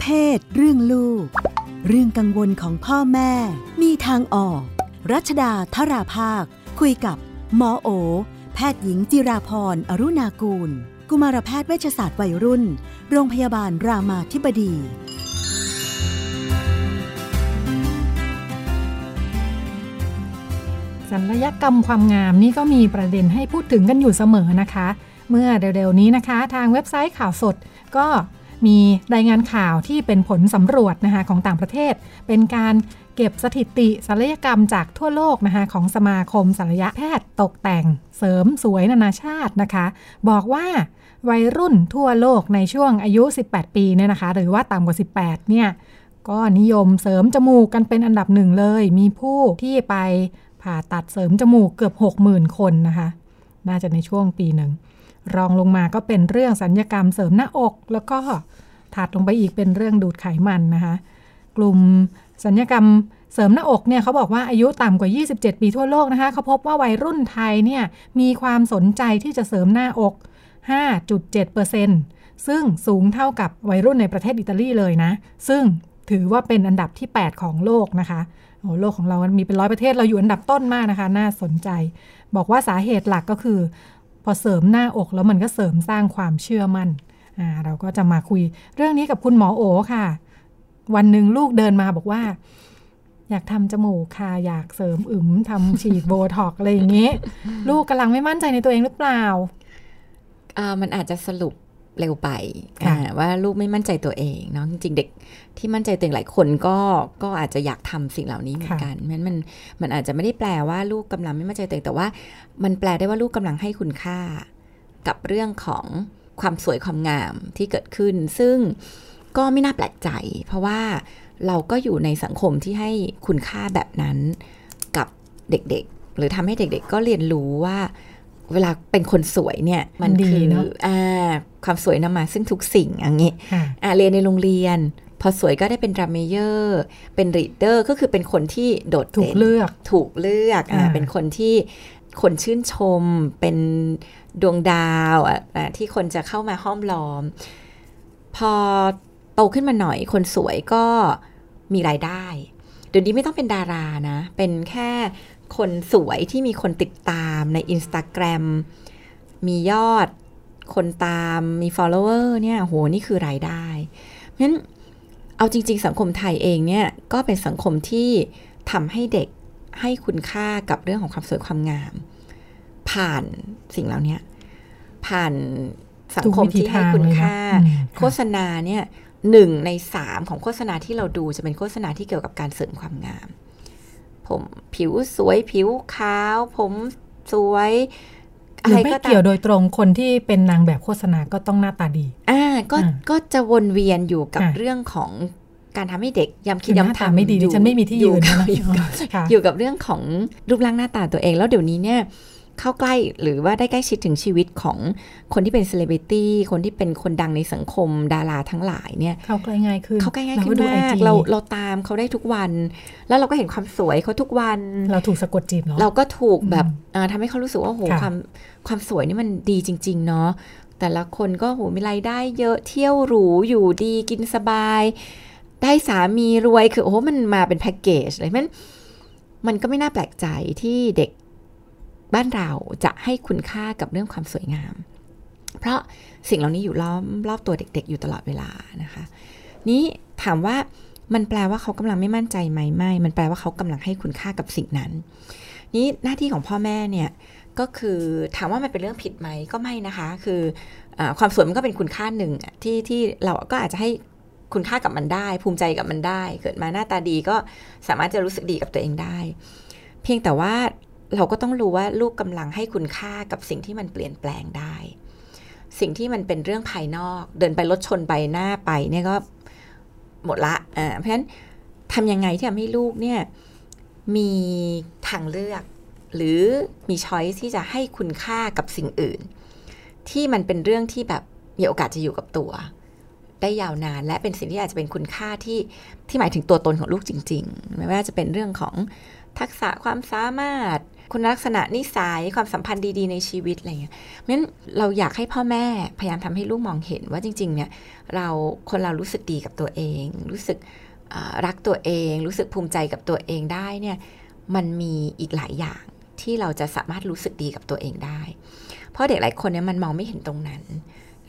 เพศ เรื่องลูก เรื่องกังวลของพ่อแม่ มีทางออก รัชดาธราภาค คุยกับหมอโอ แพทย์หญิงจิราพรอรุณากูล กุมารแพทย์เวชศาสตร์วัยรุ่น โรงพยาบาลรามาธิบดี ศัลยกรรมความงามนี่ก็มีประเด็นให้พูดถึงกันอยู่เสมอนะคะ เมื่อเร็วๆนี้นะคะ ทางเว็บไซต์ข่าวสดก็ มีรายงานข่าวที่เป็นผลสำรวจนะคะของต่างประเทศ เป็นการเก็บสถิติศัลยกรรมจากทั่วโลกนะคะของสมาคมศัลยแพทย์ตกแต่งเสริมสวยนานาชาตินะคะ บอกว่าวัยรุ่นทั่วโลกในช่วงอายุ 18 ปีเนี่ยนะคะ หรือว่าต่ำกว่า 18 เนี่ยก็นิยมเสริมจมูกกันเป็นอันดับหนึ่งเลย มีผู้ที่ไปผ่าตัดเสริมจมูกเกือบ 60,000 คนนะคะ น่าจะในช่วงปีหนึ่ง รองลงมาก็เป็นเรื่องสัญญกรรมเสริมหน้าอก แล้วก็ถัดลงไปอีกเป็นเรื่องดูดไขมันนะคะ กลุ่มสัญญกรรมเสริมหน้าอกเนี่ยเขาบอกว่าอายุต่ำกว่า 27 ปีทั่วโลกนะคะเขาพบว่าวัยรุ่นไทยเนี่ยมีความสนใจที่จะเสริมหน้าอก 5.7%ซึ่งสูงเท่ากับวัยรุ่นในประเทศอิตาลีเลยนะ ซึ่งถือว่าเป็นอันดับที่ 8 ของโลกนะคะโอ้โลกของเรามีเป็นร้อยประเทศเราอยู่อันดับต้นมากนะคะ น่าสนใจ บอกว่าสาเหตุหลักก็คือ อเสริมหน้าอกแล้วมันก็เสริมสร้างความเชื่อมั่นอ่าเราก็จะมาคุยเรื่องนี้กับคุณหมอโอค่ะ วันหนึ่งลูกเดินมาบอกว่า อยากทำจมูกค่ะ อยากเสริมอึมทำฉีดโบท็อกอะไรอย่างเงี้ลูกกำลังไม่มั่นใจในตัวเองหรือเปล่าอ่ามันอาจจะสรุป เร็วไปค่ะอ่าว่าลูกไม่มั่นใจตัวเองเนาะจริง ๆ เด็กที่มั่นใจตัวเองหลายคนก็ก็อาจจะอยากทำสิ่งเหล่านี้เหมือนกันมันมันมันอาจจะไม่ได้แปลว่าลูกกำลังไม่มั่นใจตัวเองแต่ว่า มันแปลได้ว่าลูกกำลังให้คุณค่า กับเรื่องของความสวยความงามที่เกิดขึ้น ซึ่งก็ไม่น่าแปลกใจ เพราะว่าเราก็อยู่ในสังคมที่ให้คุณค่าแบบนั้นกับเด็กๆ หรือทำให้เด็กๆ ก็เรียนรู้ว่า เวลาเป็นคนสวยเนี่ย มันดีคือเนอะอ่าความสวยนำมาซึ่งทุกสิ่งอย่างนี้ค่ะอ่าเรียนในโรงเรียน พอสวยก็ได้เป็นดรัมเมเยอร์เป็น leader ก็คือเป็นคนที่โดดถูกเด่นเลือกถูกเลือกอ่าอ่าเป็นคนที่คนชื่นชม เป็นดวงดาวอะอ่าที่คนจะเข้ามาห้อมล้อม พอโตขึ้นมาหน่อยคนสวยก็มีรายได้เดี๋ยวนี้ไม่ต้องเป็นดารานะ เป็นแค่ คนสวยที่มีคนติดตามใน Instagram มียอดคนตามมี follower เนี่ยโหนี่คือรายได้ เพราะฉะนั้นเอาจริง ๆ สังคมไทยเองเนี่ยก็เป็นสังคมที่ทำให้เด็กให้คุณค่ากับเรื่องของความสวยความงาม ผ่านสิ่งเหล่านี้ผ่านสังคมที่ให้คุณค่าทุกวิถีทางเลยนะอืมค่ะโฆษณาเนี่ยหนึ่งในสามของโฆษณาที่เราดูจะเป็นโฆษณาที่เกี่ยวกับการเสริมความงาม ผมผิวสวยผิวขาว ผมสวยหอะรือไรไม่ก็ตาเกี่ยวมโดยตรงคนที่เป็นนางแบบโฆษณาก็ต้องหน้าตาดี อ่าก็อ่าก็จะวนเวียนอยู่กับอ่าเรื่องของการทำให้เด็กย้ำคิดคือหน้าย้ำตาทำไม่ดีดิฉันไม่มีที่ยืนกับนะอยู่กับค่ะอยู่กับเรื่องของรูปร่างหน้าตาตัวเอง แล้วเดี๋ยวนี้เนี่ย เข้าใกล้หรือว่าได้ใกล้ชิดถึงชีวิตของคนที่เป็นเซเลบริตี้คนที่เป็นคนดังในสังคมดาราทั้งหลายเนี่ยเข้าใกล้ง่ายขึ้นเขาใกล้ง่ายขึ้รนดูมาก IG เราเราตามเขาได้ทุกวัน แล้วเราก็เห็นความสวยเขาทุกวัน เราถูกสะกดจิตเนาะเราก็ถูกแบบอืมอ่าทำให้เขารู้สึกว่าโหค่ะความความสวยนี่มันดีจริง ๆ เนาะแต่ละคนก็โหมีรายได้เยอะเที่ยวหรูอยู่ดีกินสบาย ได้สามีรวยคือโอ้โหมันมาเป็นแพ็กเกจเลยมันมันก็ไม่น่าแปลกใจที่เด็ก บ้านเราจะให้คุณค่ากับเรื่องความสวยงาม เพราะสิ่งเหล่านี้อยู่ล้อมรอบตัวเด็ก ๆ อยู่ตลอดเวลานะคะ นี้ถามว่ามันแปลว่าเขากำลังไม่มั่นใจไหมไม่ มันแปลว่าเขากำลังให้คุณค่ากับสิ่งนั้น นี้หน้าที่ของพ่อแม่เนี่ยก็คือถามว่ามันเป็นเรื่องผิดไหมก็ไม่นะคะ คืออความสวยมันก็เป็นคุณค่าหนึ่งที่ที่เราก็อาจจะให้คุณค่ากับมันได้ ภูมิใจกับมันได้ เกิดมาหน้าตาดีก็สามารถจะรู้สึกดีกับตัวเองได้ เพียงแต่ว่า เราก็ต้องรู้ว่าลูกกำลังให้คุณค่ากับสิ่งที่มันเปลี่ยนแปลงได้ สิ่งที่มันเป็นเรื่องภายนอก เดินไปรถชนไปหน้าไปเนี่ยก็หมดละอ่าเพราะฉะนั้นทำยังไงที่ทำให้ลูกเนี่ยมีทางเลือก หรือมีช้อยที่จะให้คุณค่ากับสิ่งอื่น ที่มันเป็นเรื่องที่แบบมีโอกาสจะอยู่กับตัว ได้ยาวนานและเป็นสิ่งที่อาจจะเป็นคุณค่าที่ที่หมายถึงตัวตนของลูกจริง ๆ ไม่ว่าจะเป็นเรื่องของ ทักษะความสามารถ คุณลักษณะนิสัยความสัมพันธ์ดีๆในชีวิตอะไรเงี้ยงั้นเราอยากให้พ่อแม่พยายามทำให้ลูกมองเห็นว่าจริง ๆ เนี่ยเราคนเรารู้สึกดีกับตัวเอง รู้สึกรักตัวเอง รู้สึกภูมิใจกับตัวเองได้เนี่ยมันมีอีกหลายอย่างที่เราจะสามารถรู้สึกดีกับตัวเองได้ เพราะเด็กหลายคนเนี่ยมันมองไม่เห็นตรงนั้น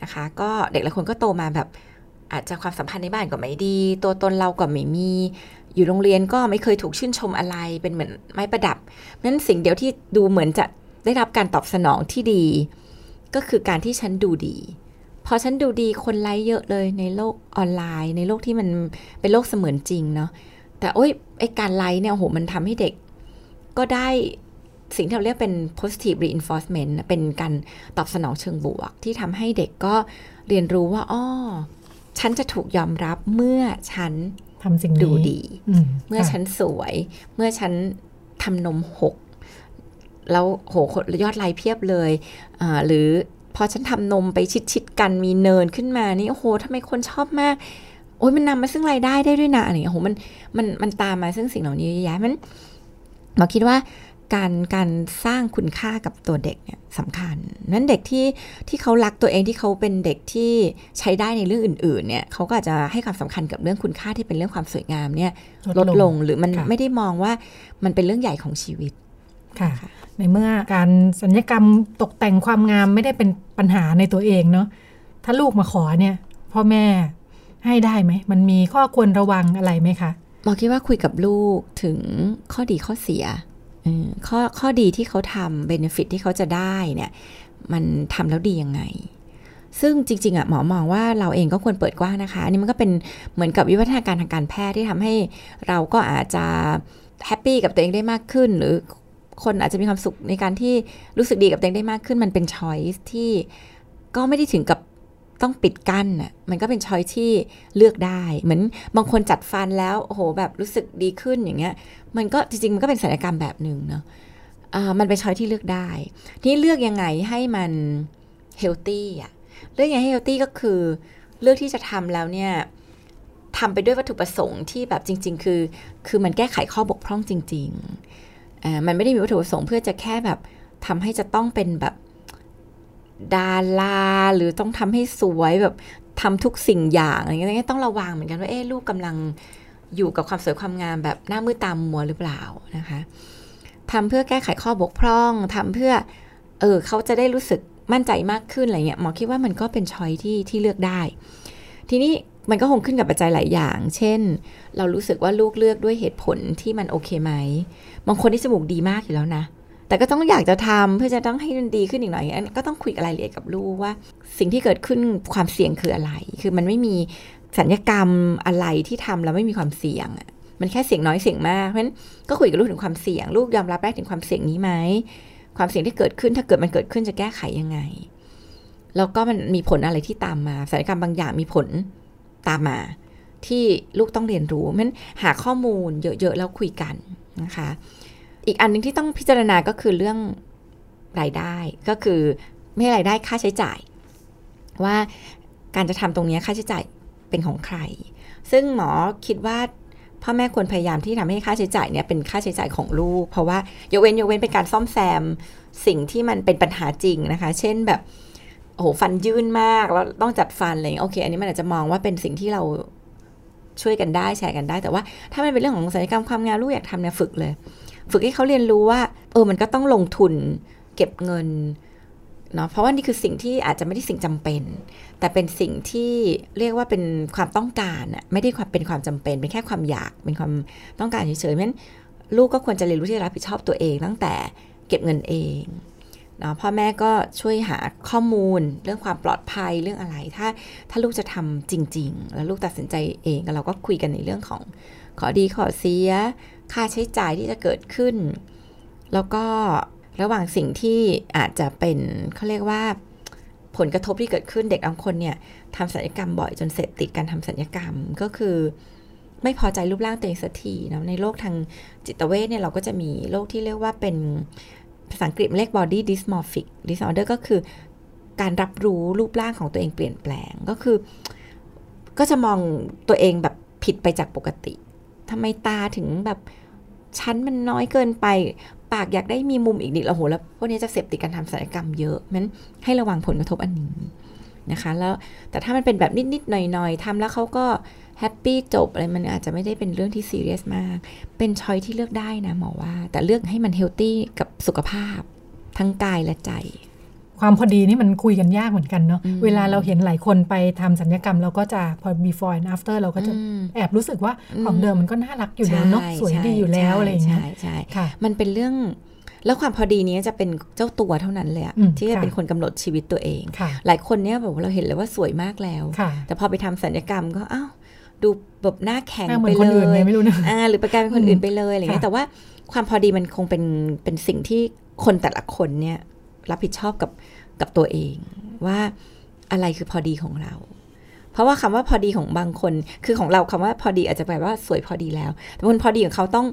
นะคะ ก็เด็กหลายคนก็โตมาแบบอาจจะความสัมพันธ์ในบ้านก็ไม่ดี ตัวตนเราก็ไม่มี อยู่โรงเรียนก็ไม่เคยถูกชื่นชมอะไรเป็นเหมือนไม้ประดับนั้นสิ่งเดียวที่ดูเหมือนจะได้รับการตอบสนองที่ดี ก็คือการที่ฉันดูดีพอฉันดูดีคนไลค์เยอะเลยในโลกออนไลน์ ในโลกที่มันเป็นโลกเสมือนจริงเนาะแต่โอ้ยไอการไลค์เนี่ยโหมันทำให้เด็ก ก็ได้สิ่งที่เราเรียกเป็น positive reinforcement เป็นการตอบสนองเชิงบวก ที่ทำให้เด็กก็เรียนรู้ว่าอ้อฉันจะถูกยอมรับเมื่อฉัน ทำสิ่งดูดี เมื่อฉันสวย เมื่อฉันทำนมหก แล้วโหยอดไลค์เพียบเลยหรือพอฉันทำนมไปชิดๆกันมีเนินขึ้นมานี่โอ้โหทำไมคนชอบมาก โอ้ยมันนำมาซึ่งรายได้ได้ด้วยนะอะไรอย่างเงี้ยโหมันมันมันตามมาซึ่งสิ่งเหล่านี้เยอะแยะมันเราคิดว่า การการสร้างคุณค่ากับตัวเด็กเนี่ยสำคัญ นั้นเด็กที่ที่เขารักตัวเองที่เขาเป็นเด็กที่ใช้ได้ในเรื่องอื่น ๆ เนี่ยเขาก็อาจจะให้ความสำคัญกับเรื่องคุณค่าที่เป็นเรื่องความสวยงามเนี่ยลดลงหรือมันไม่ได้มองว่ามันเป็นเรื่องใหญ่ของชีวิตค่ะในเมื่อการสัญญกรรมตกแต่งความงามไม่ได้เป็นปัญหาในตัวเองเนาะถ้าลูกมาขอเนี่ย พ่อแม่ให้ได้ไหม มันมีข้อควรระวังอะไรไหมคะหมอคิดว่าคุยกับลูกถึงข้อดีข้อเสีย ข้อข้อดีที่เขาทำ benefit ที่เขาจะได้เนี่ยมันทำแล้วดียังไง ซึ่งจริงๆอะหมอมองว่าเราเองก็ควรเปิดกว้างนะคะ อันนี้มันก็เป็นเหมือนกับวิวัฒนาการทางการแพทย์ที่ทำให้เราก็อาจจะ happy กับตัวเองได้มากขึ้น หรือคนอาจจะมีความสุขในการที่รู้สึกดีกับตัวเองได้มากขึ้น มันเป็น choice ที่ก็ไม่ได้ถึงกับ ต้องปิดกั้นน่ะมันก็เป็น choice ที่เลือกได้ เหมือนบางคนจัดฟันแล้วโอ้โหแบบรู้สึกดีขึ้นอย่างเงี้ย มันก็จริงๆ มันก็เป็นศัลยกรรมแบบหนึ่งเนาะมันเป็น choice ที่เลือกได้ ที่เลือกยังไงให้มัน healthy อะเลือกยังไงให้ healthy ก็คือเลือกที่จะทำแล้วเนี่ยทำไปด้วยวัตถุประสงค์ที่แบบจริง ๆ คือ คือมันแก้ไขข้อบกพร่องจริงๆอ่ามันไม่ได้มีวัตถุประสงค์เพื่อจะแค่แบบทำให้จะต้องเป็นแบบ ดาราหรือต้องทำให้สวยแบบทำทุกสิ่งอย่างอะไรเงี้ยต้องระวังเหมือนกันว่าเอ๊ลูกกำลังอยู่กับความสวยความงามแบบหน้ามือตามมัวหรือเปล่านะคะทำเพื่อแก้ไขข้อบกพร่องทำเพื่อเออเขาจะได้รู้สึกมั่นใจมากขึ้นอะไรเงี้ยหมอคิดว่ามันก็เป็นช้อยที่ที่เลือกได้ ทีนี้มันก็คงขึ้นกับปัจจัยหลายอย่าง เช่น เรารู้สึกว่าลูกเลือกด้วยเหตุผลที่มันโอเคไหมบางคนที่จมูกดีมากอยู่แล้วนะ แต่ก็ต้องอยากจะทำเพื่อจะต้องให้มันดีขึ้นอีกหน่อยก็ต้องคุยอะไรละเอียดกับลูกว่า สิ่งที่เกิดขึ้นความเสี่ยงคืออะไร คือมันไม่มีสัญญกรรมอะไรที่ทำแล้วไม่มีความเสี่ยงมันแค่เสี่ยงน้อยเสี่ยงมากเพราะฉะนั้นก็คุยกับลูกถึงความเสี่ยง ลูกยอมรับได้ถึงความเสี่ยงนี้ไหมความเสี่ยงที่เกิดขึ้นถ้าเกิดมันเกิดขึ้นจะแก้ไขยังไง แล้วก็มันมีผลอะไรที่ตามมาสัญญกรรมบางอย่างมีผลตามมา ที่ลูกต้องเรียนรู้เพราะฉะนั้นหาข้อมูลเยอะๆแล้วคุยกันนะคะ อีกอันนึงที่ต้องพิจารณาก็คือเรื่องรายได้ก็คือไม่รายได้ค่าใช้จ่าย ว่าการจะทำตรงนี้ค่าใช้จ่ายเป็นของใคร ซึ่งหมอคิดว่าพ่อแม่ควรพยายามที่ทำให้ค่าใช้จ่ายเนี่ยเป็นค่าใช้จ่ายของลูก เพราะว่ายกเว้นยกเว้นเป็นการซ่อมแซมสิ่งที่มันเป็นปัญหาจริงนะคะ เช่นแบบโอ้โหฟันยื่นมากแล้วต้องจัดฟันอะไรโอเค อันนี้มันอาจจะมองว่าเป็นสิ่งที่เราช่วยกันได้แชร์กันได้ แต่ว่าถ้ามันเป็นเรื่องของศัลยกรรมความงามลูกอยากทำเนี่ยฝึกเลย ฝึกให้เขาเรียนรู้ว่า เออมันก็ต้องลงทุนเก็บเงินเนาะเพราะว่านี่คือสิ่งที่อาจจะไม่ได้สิ่งจำเป็น แต่เป็นสิ่งที่เรียกว่าเป็นความต้องการอะไม่ได้ความเป็นความจำเป็น เป็นแค่ความอยากเป็นความต้องการเฉยๆเพราะนั้นลูกก็ควรจะเรียนรู้ที่จะรับผิดชอบตัวเองตั้งแต่เก็บเงินเองเนาะพ่อแม่ก็ช่วยหาข้อมูลเรื่องความปลอดภัยเรื่องอะไร ถ้าถ้าลูกจะทำจริง ๆ แล้วลูกตัดสินใจเองเราก็คุยกันในเรื่องของ ขอดีขอเสีย ค่าใช้จ่ายที่จะเกิดขึ้น แล้วก็ระหว่างสิ่งที่อาจจะเป็นเขาเรียกว่าผลกระทบที่เกิดขึ้นเด็กบางคนเนี่ยทำศัลยกรรมบ่อยจนเสร็จติดการทำศัลยกรรมก็คือ ไม่พอใจรูปร่างตัวเองสักทีนะในโลกทางจิตเวชเนี่ยเราก็จะมีโรคที่เรียกว่าเป็นภาษาอังกฤษเรียก body dysmorphic disorder ก็คือการรับรู้รูปร่างของตัวเองเปลี่ยนแปลงก็คือ ก็จะมองตัวเองแบบผิดไปจากปกติ ทำไมตาถึงแบบชั้นมันน้อยเกินไป ปากอยากได้มีมุมอีกนิดโอ้โหแล้วพวกนี้จะเสพติดการทำศัลยกรรมเยอะมันให้ระวังผลกระทบอันนี้นะคะแล้วแต่ถ้ามันเป็นแบบนิดๆหน่อยๆทำแล้วเขาก็happy จบอะไรมันอาจจะไม่ได้เป็นเรื่องที่ซีเรียสมาก เป็น choice ที่เลือกได้นะหมอว่า แต่เลือกให้มัน healthy กับสุขภาพ ทั้งกายและใจ ความพอดีนี่มันคุยกันยากเหมือนกันเนาะอืมเวลาเราเห็นหลายคนไปทำศัลยกรรมเราก็จะพอ before and after เราก็จะอืมแอบรู้สึกว่าอืมของเดิมมันก็น่ารักอยู่แล้วเนาะใช่สวยดีใช่อยู่แล้วอะไรอย่างเงี้ยใช่ใช่ค่ะมันเป็นเรื่องแล้วความพอดีนี้จะเป็นเจ้าตัวเท่านั้นเลยอะอืมที่จะค่ะเป็นคนกำหนดชีวิตตัวเองค่ะหลายคนเนี่ยแบบว่าเราเห็นเลยว่าสวยมากแล้วค่ะแต่พอไปทำศัลยกรรมก็อ้าวดูแบบหน้าแข็งหน้าเหมืไปอนคนเลอื่นไงยไม่รู้นะอ่าหรือไปกลายเป็นคนอื่นไปเลยอะไรเงี้ยค่ะแต่ว่าความพอดีมันคงเป็นเป็นสิ่งที่คนแต่ละคนเนี่ย รับผิดชอบกับกับตัวเองว่าอะไรคือพอดีของเรา เพราะว่าคำว่าพอดีของบางคน คือของเราคำว่าพอดีอาจจะแปลว่าสวยพอดีแล้ว แต่คนพอดีของเขาต้อง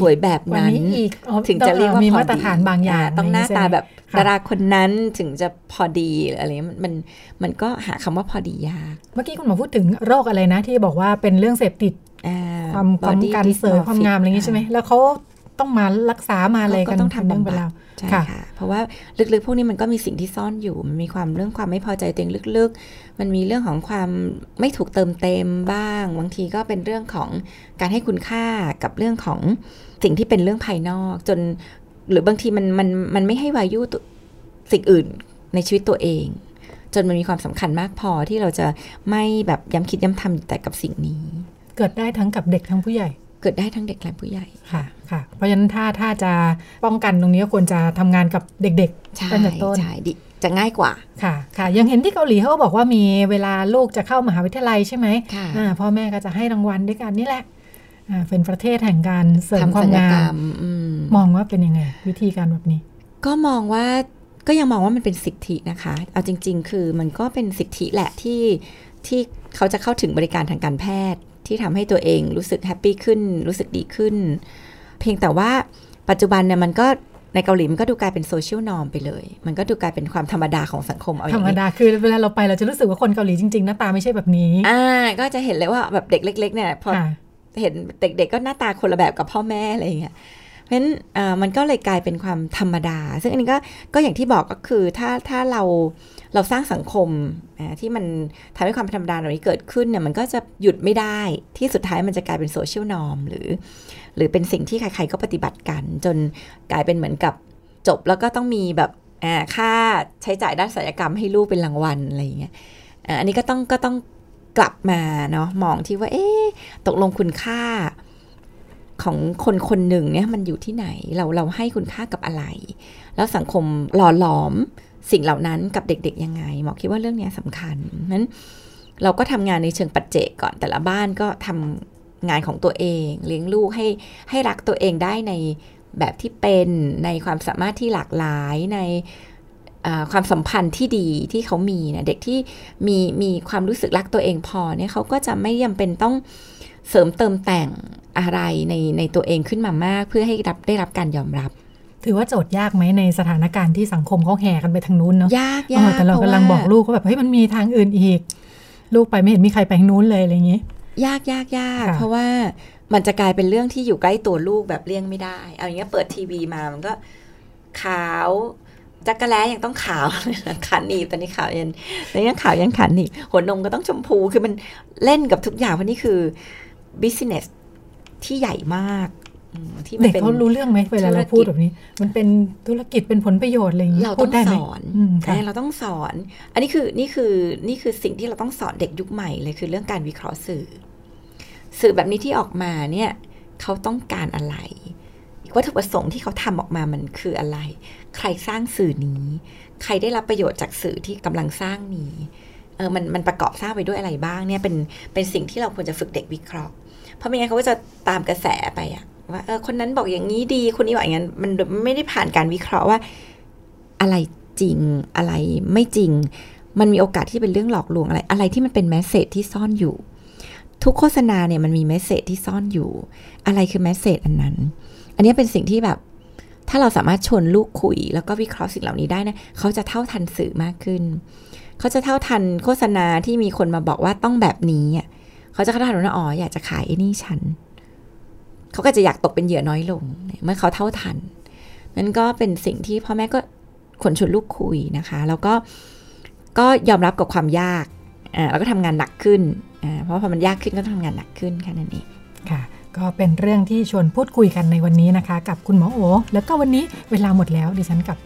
สวยแบบวันนั้นนี้อีกอ๋อถึงจะเรียกว่ามีพอมาตรดีฐานบางอย่างต้องหน้าตาแบบค่ะดาราคนนั้นถึงจะพอดีหรืออะไรเงี้ยมันมันมันก็หาคำว่าพอดียาก เมื่อกี้คุณหมอพูดถึงโรคอะไรนะ ที่บอกว่าเป็นเรื่องเสพติดอ่ความความ body การเสริมความงามอะไรอย่างงี้ใช่ไหมแล้วเขาต้องมารักษามาอะไรก็กันต้องทำเป็นเรื่องบำบัดเป็นราว ใช่ค่ะค่ะ เพราะว่าลึกๆ พวกนี้มันก็มีสิ่งที่ซ่อนอยู่ มันมีความเรื่องความไม่พอใจตัวเองลึกๆ มันมีเรื่องของความไม่ถูกเติมเต็มบ้าง บางทีก็เป็นเรื่องของการให้คุณค่ากับเรื่องของสิ่งที่เป็นเรื่องภายนอก จนหรือบางทีมันมันมันไม่ให้วายุตัวสิ่งอื่นในชีวิตตัวเอง จนมันมีความสำคัญมากพอที่เราจะไม่แบบย้ำคิดย้ำทำแต่กับสิ่งนี้ เกิดได้ทั้งกับเด็กทั้งผู้ใหญ่ เกิดได้ทั้งเด็กและผู้ใหญ่ค่ะค่ะ เพราะฉะนั้นถ้าถ้าจะป้องกันตรงนี้ก็ควรจะทำงานกับเด็กใช่ตั้งแต่ต้นใช่ดิจะง่ายกว่าๆค่ะค่ะ ยังเห็นที่เกาหลีเขาก็บอกว่ามีเวลาลูกจะเข้ามหาวิทยาลัยใช่ไหมค่ะอ่าพ่อแม่ก็จะให้รางวัลด้วยกันนี่แหละอ่าเป็นประเทศแห่งการเสริมทำควาศัมลยงากรรมมอืมมองว่าเป็นยังไง วิธีการแบบนี้ ก็มองว่าก็ยังมองว่ามันเป็นสิทธินะคะ เอาจริง ๆ คือมันก็เป็นสิทธิแหละที่ที่เขาจะเข้าถึงบริการทางการแพทย์ ที่ทำให้ตัวเองรู้สึก happy ขึ้น รู้สึกดีขึ้น เพียงแต่ว่าปัจจุบันเนี่ยมันก็ในเกาหลีมันก็ดูกลายเป็น social norm ไปเลย มันก็ดูกลายเป็นความธรรมดาของสังคมเอาอธรย่างรมนี้ดา คือเวลาเราไปเราจะรู้สึกว่าคนเกาหลีจริงๆ หน้าตาไม่ใช่แบบนี้ อ่า ก็จะเห็นเลยว่าแบบเด็กเล็ก ๆ เนี่ยพอค่ะเห็นเด็กๆก็หน้าตาคนละแบบกับพ่อแม่อะไรอย่างเงี้ย เพราะฉะนั้นมันก็เลยกลายเป็นความธรรมดา ซึ่งอันนี้ก็ก็อย่างที่บอกก็คือถ้าถ้าเราเราสร้างสังคมที่มันทำให้ความธรรมดาเหล่านี้เกิดขึ้นเนี่ยมันก็จะหยุดไม่ได้ที่สุดท้ายมันจะกลายเป็นโซเชียลนอมหรือ หรือเป็นสิ่งที่ใครๆก็ปฏิบัติกัน จนกลายเป็นเหมือนกับจบแล้วก็ต้องมีแบบค่าใช้จ่ายด้านศัลยกรรมให้ลูกเป็นรางวัลอะไรอย่างเงี้ยอันนี้ก็ต้องก็ต้องกลับมาเนาะมองที่ว่าเอ๊ะตกลงคุณค่า ของคนคนหนึ่งเนี่ยมันอยู่ที่ไหนเราเราให้คุณค่ากับอะไร แล้วสังคมหล่อหลอมสิ่งเหล่านั้นกับเด็กๆยังไงหมอคิดว่าเรื่องเนี้ยสำคัญนั้นเราก็ทำงานในเชิงปัจเจกก่อนแต่ละบ้านก็ทำงานของตัวเอง เลี้ยงลูกให้ให้รักตัวเองได้ในแบบที่เป็นในความสามารถที่หลากหลายในความสัมพันธ์ที่ดีที่เขามีนะเด็กที่มีมีความรู้สึกรักตัวเองพอเนี่ยเขาก็จะไม่จำเป็นต้อง เสริมเติมแต่งอะไรในในตัวเองขึ้นมามาก เพื่อให้รับได้รับการยอมรับ ถือว่าโจทย์ยากไหมในสถานการณ์ที่สังคมเขาแห่กันไปทางนู้นเนาะยากเออยากแต่เราพะกำลังว่บอกลูกว่าแบบเฮ้ยมันมีทางอื่นอีก ลูกไปไม่เห็นมีใครไปทางนู้นเลยอะไรอย่างงี้ ยากยากยากค่ะเพราะว่ามันจะกลายเป็นเรื่องที่อยู่ใกล้ตัวลูกแบบเลี่ยงไม่ได้ เอาอย่างเงี้ยเปิดทีวีมามันก็ขาวจักรแล้ยังต้องขาวขันหนีบตอนนี้ขาวยันตอนนี้ขาวยันขันหนีบหัวนมก็ต้องชมพูคือมันเล่นกับทุกอย่างเพราะนี่คือ business ที่ใหญ่มากอืมที่มัเด็นกเป็นเขารู้เรื่องไหมเวลาเราธุรกิจพูดแบบนี้ มันเป็นธุรกิจเป็นผลประโยชน์อะไรอย่างงี้เราพูต้ดองได้ไหสมอนอืมค่ะนะเราต้องสอน อันนี้คือนี่คือนี่คือสิ่งที่เราต้องสอนเด็กยุคใหม่เลยคือเรื่องการวิเคราะห์สื่อ สื่อแบบนี้ที่ออกมาเนี่ยเขาต้องการอะไรวัตถุประสงค์ที่เขาทำออกมามันคืออะไร ใครสร้างสื่อนี้ ใครได้รับประโยชน์จากสื่อที่กำลังสร้างนี้เออมันมันประกอบสร้างไปด้วยอะไรบ้างเนี่ยเป็นเป็นสิ่งที่เราควรจะฝึกเด็กวิเคราะห์ เพราะไม่งั้นเขาก็จะตามกระแสไปอะว่าเออคนนั้นบอกอย่างนี้ดีคนนี้บอกอย่างนั้น มันไม่ได้ผ่านการวิเคราะห์ว่า อะไรจริงอะไรไม่จริง มันมีโอกาสที่เป็นเรื่องหลอกลวงอะไร อะไรที่มันเป็นแมสเซจที่ซ่อนอยู่ ทุกโฆษณาเนี่ยมันมีแมสเซจที่ซ่อนอยู่ อะไรคือแมสเซจอันนั้น อันนี้เป็นสิ่งที่แบบ ถ้าเราสามารถชวนลูกคุย แล้วก็วิเคราะห์สิ่งเหล่านี้ได้นะเขาจะเท่าทันสื่อมากขึ้น เขาจะเท่าทันโฆษณาที่มีคนมาบอกว่าต้องแบบนี้อะ เขาจะเข้าทันว่าอ๋ออยากจะขายไอ้นี่ฉันเขาก็จะอยากตกเป็นเหยื่อน้อยลง เมื่อเขาเท่าทันนั่นก็เป็นสิ่งที่พ่อแม่ก็ขนชวนลูกคุยนะคะ แล้วก็ก็ยอมรับกับความยากอ่าแล้วก็ทำงานหนักขึ้นอ่าเพราะพอมันยากขึ้นก็ต้องทำงานหนักขึ้นแค่นั้นเองค่ะก็เป็นเรื่องที่ชวนพูดคุยกันในวันนี้นะคะ กับคุณหมอโอ แล้วก็วันนี้เวลาหมดแล้วดิฉันกับ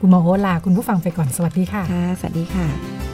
คุณหมอโอลาคุณผู้ฟังไปก่อนสวัสดีค่ะค่ะ สวัสดีค่ะ